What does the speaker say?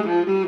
Mm-hmm.